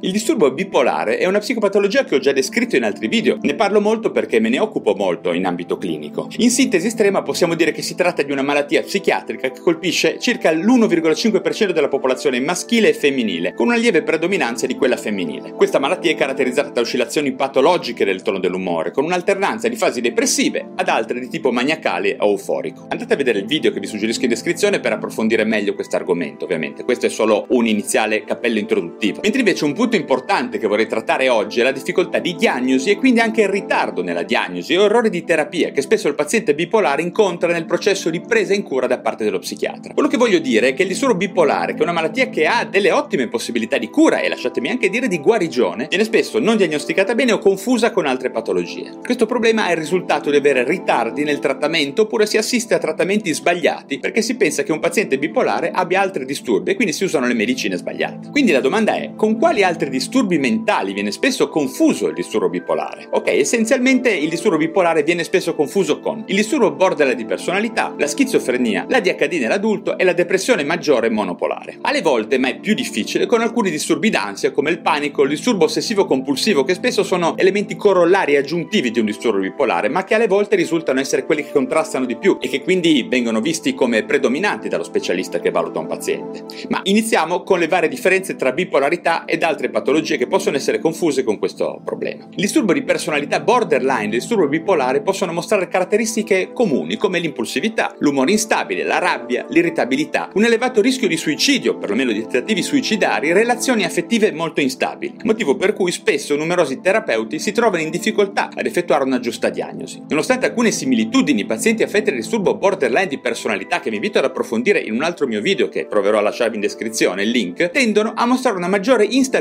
Il disturbo bipolare è una psicopatologia che ho già descritto in altri video, ne parlo molto perché me ne occupo molto in ambito clinico. In sintesi estrema possiamo dire che si tratta di una malattia psichiatrica che colpisce circa l'1,5% della popolazione maschile e femminile, con una lieve predominanza di quella femminile. Questa malattia è caratterizzata da oscillazioni patologiche del tono dell'umore, con un'alternanza di fasi depressive ad altre di tipo maniacale o euforico. Andate a vedere il video che vi suggerisco in descrizione per approfondire meglio questo argomento, ovviamente. Questo è solo un iniziale cappello introduttivo. Mentre invece un punto importante che vorrei trattare oggi è la difficoltà di diagnosi e quindi anche il ritardo nella diagnosi o errore di terapia che spesso il paziente bipolare incontra nel processo di presa in cura da parte dello psichiatra. Quello che voglio dire è che il disturbo bipolare, che è una malattia che ha delle ottime possibilità di cura e lasciatemi anche dire di guarigione, viene spesso non diagnosticata bene o confusa con altre patologie. Questo problema è il risultato di avere ritardi nel trattamento oppure si assiste a trattamenti sbagliati perché si pensa che un paziente bipolare abbia altri disturbi e quindi si usano le medicine sbagliate. Quindi la domanda è con quali altri disturbi mentali viene spesso confuso il disturbo bipolare? Ok, essenzialmente il disturbo bipolare viene spesso confuso con il disturbo borderline di personalità, la schizofrenia, la DHD nell'adulto e la depressione maggiore monopolare. Alle volte, ma è più difficile, con alcuni disturbi d'ansia come il panico, il disturbo ossessivo compulsivo, che spesso sono elementi corollari e aggiuntivi di un disturbo bipolare, ma che alle volte risultano essere quelli che contrastano di più e che quindi vengono visti come predominanti dallo specialista che valuta un paziente. Ma iniziamo con le varie differenze tra bipolarità altre patologie che possono essere confuse con questo problema. Il disturbo di personalità borderline e il disturbo bipolare possono mostrare caratteristiche comuni come l'impulsività, l'umore instabile, la rabbia, l'irritabilità, un elevato rischio di suicidio, perlomeno di tentativi suicidari, relazioni affettive molto instabili, motivo per cui spesso numerosi terapeuti si trovano in difficoltà ad effettuare una giusta diagnosi. Nonostante alcune similitudini, i pazienti affetti da disturbo borderline di personalità che vi invito ad approfondire in un altro mio video che proverò a lasciarvi in descrizione il link, tendono a mostrare una maggiore instabilità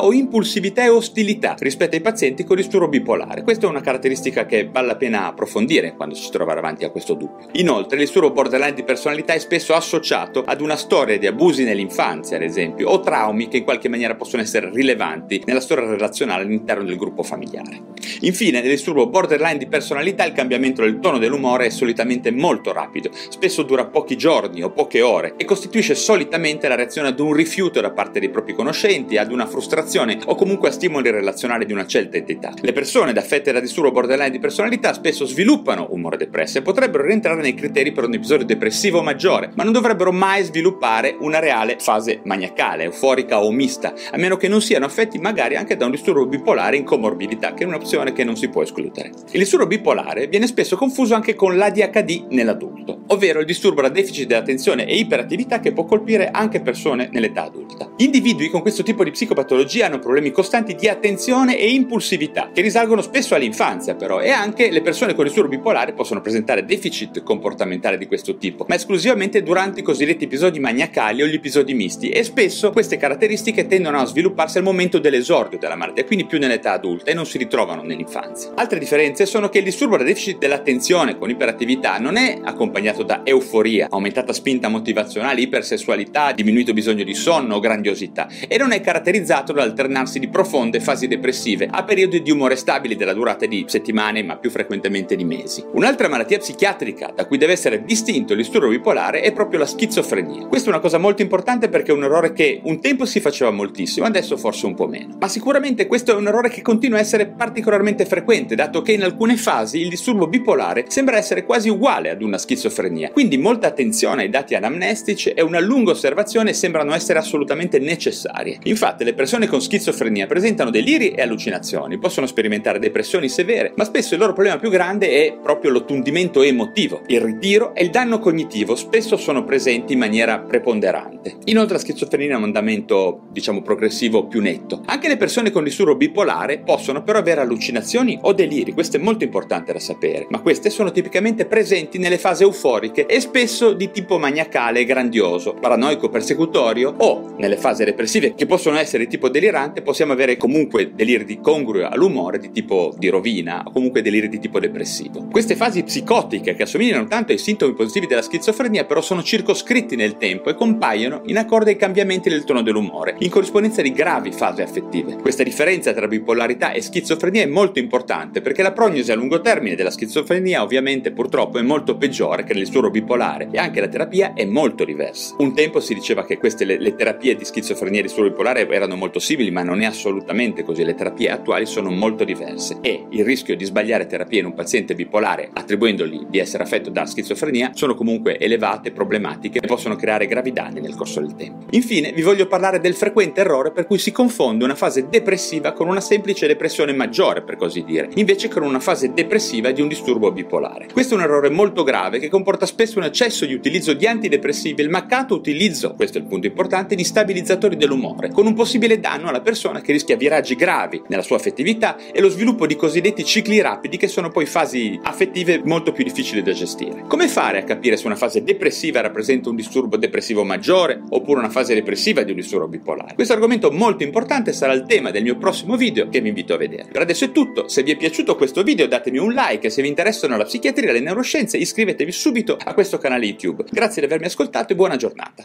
o impulsività e ostilità rispetto ai pazienti con disturbo bipolare. Questa è una caratteristica che vale la pena approfondire quando ci si trova davanti a questo dubbio. Inoltre, il disturbo borderline di personalità è spesso associato ad una storia di abusi nell'infanzia, ad esempio, o traumi che in qualche maniera possono essere rilevanti nella storia relazionale all'interno del gruppo familiare. Infine, nel disturbo borderline di personalità il cambiamento del tono dell'umore è solitamente molto rapido, spesso dura pochi giorni o poche ore e costituisce solitamente la reazione ad un rifiuto da parte dei propri conoscenti, ad una frustrazione o comunque a stimoli relazionali di una certa entità. Le persone affette da disturbo borderline di personalità spesso sviluppano umore depresso e potrebbero rientrare nei criteri per un episodio depressivo maggiore, ma non dovrebbero mai sviluppare una reale fase maniacale, euforica o mista, a meno che non siano affetti magari anche da un disturbo bipolare in comorbidità, che è un'opzione che non si può escludere. Il disturbo bipolare viene spesso confuso anche con l'ADHD nell'adulto, ovvero il disturbo da deficit dell'attenzione e iperattività che può colpire anche persone nell'età adulta. Gli individui con questo tipo di psicopatologia hanno problemi costanti di attenzione e impulsività, che risalgono spesso all'infanzia però, e anche le persone con disturbo bipolare possono presentare deficit comportamentale di questo tipo, ma esclusivamente durante i cosiddetti episodi maniacali o gli episodi misti, e spesso queste caratteristiche tendono a svilupparsi al momento dell'esordio della malattia, quindi più nell'età adulta e non si ritrovano nell'infanzia. Altre differenze sono che il disturbo da deficit dell'attenzione con iperattività non è accompagnato da euforia, aumentata spinta motivazionale, ipersessualità, diminuito bisogno di sonno o grandiosità, e non è caratterizzato dall'alternarsi di profonde fasi depressive a periodi di umore stabili della durata di settimane, ma più frequentemente di mesi. Un'altra malattia psichiatrica da cui deve essere distinto il disturbo bipolare è proprio la schizofrenia. Questa è una cosa molto importante perché è un errore che un tempo si faceva moltissimo, adesso forse un po' meno. Ma sicuramente questo è un errore che continua a essere particolarmente frequente, dato che in alcune fasi il disturbo bipolare sembra essere quasi uguale ad una schizofrenia. Quindi molta attenzione ai dati anamnestici e una lunga osservazione sembrano essere assolutamente necessarie. Infatti le persone con schizofrenia presentano deliri e allucinazioni, possono sperimentare depressioni severe, ma spesso il loro problema più grande è proprio l'ottundimento emotivo. Il ritiro e il danno cognitivo spesso sono presenti in maniera preponderante. Inoltre la schizofrenia ha un andamento, diciamo, progressivo più netto. Anche le persone con disturbo bipolare possono però avere allucinazioni o deliri, questo è molto importante da sapere, ma queste sono tipicamente presenti nelle fasi euforiche e spesso di tipo maniacale e grandioso, paranoico persecutorio o nelle fasi depressive che possono essere essere di tipo delirante possiamo avere comunque deliri di congrua all'umore di tipo di rovina o comunque deliri di tipo depressivo. Queste fasi psicotiche che assomigliano tanto ai sintomi positivi della schizofrenia però sono circoscritti nel tempo e compaiono in accordo ai cambiamenti del tono dell'umore, in corrispondenza di gravi fasi affettive. Questa differenza tra bipolarità e schizofrenia è molto importante perché la prognosi a lungo termine della schizofrenia ovviamente purtroppo è molto peggiore che nel disturbo bipolare e anche la terapia è molto diversa. Un tempo si diceva che queste le, le terapie di schizofrenia e disturbo bipolare erano molto simili, ma non è assolutamente così. Le terapie attuali sono molto diverse e il rischio di sbagliare terapie in un paziente bipolare attribuendogli di essere affetto da schizofrenia sono comunque elevate, problematiche e possono creare gravi danni nel corso del tempo. Infine vi voglio parlare del frequente errore per cui si confonde una fase depressiva con una semplice depressione maggiore, per così dire, invece con una fase depressiva di un disturbo bipolare. Questo è un errore molto grave che comporta spesso un eccesso di utilizzo di antidepressivi e il mancato utilizzo, questo è il punto importante, di stabilizzatori dell'umore, con un possibile danno alla persona che rischia viraggi gravi nella sua affettività e lo sviluppo di cosiddetti cicli rapidi che sono poi fasi affettive molto più difficili da gestire. Come fare a capire se una fase depressiva rappresenta un disturbo depressivo maggiore oppure una fase depressiva di un disturbo bipolare? Questo argomento molto importante sarà il tema del mio prossimo video che vi invito a vedere. Per adesso è tutto, se vi è piaciuto questo video datemi un like e se vi interessano la psichiatria e le neuroscienze iscrivetevi subito a questo canale YouTube. Grazie di avermi ascoltato e buona giornata.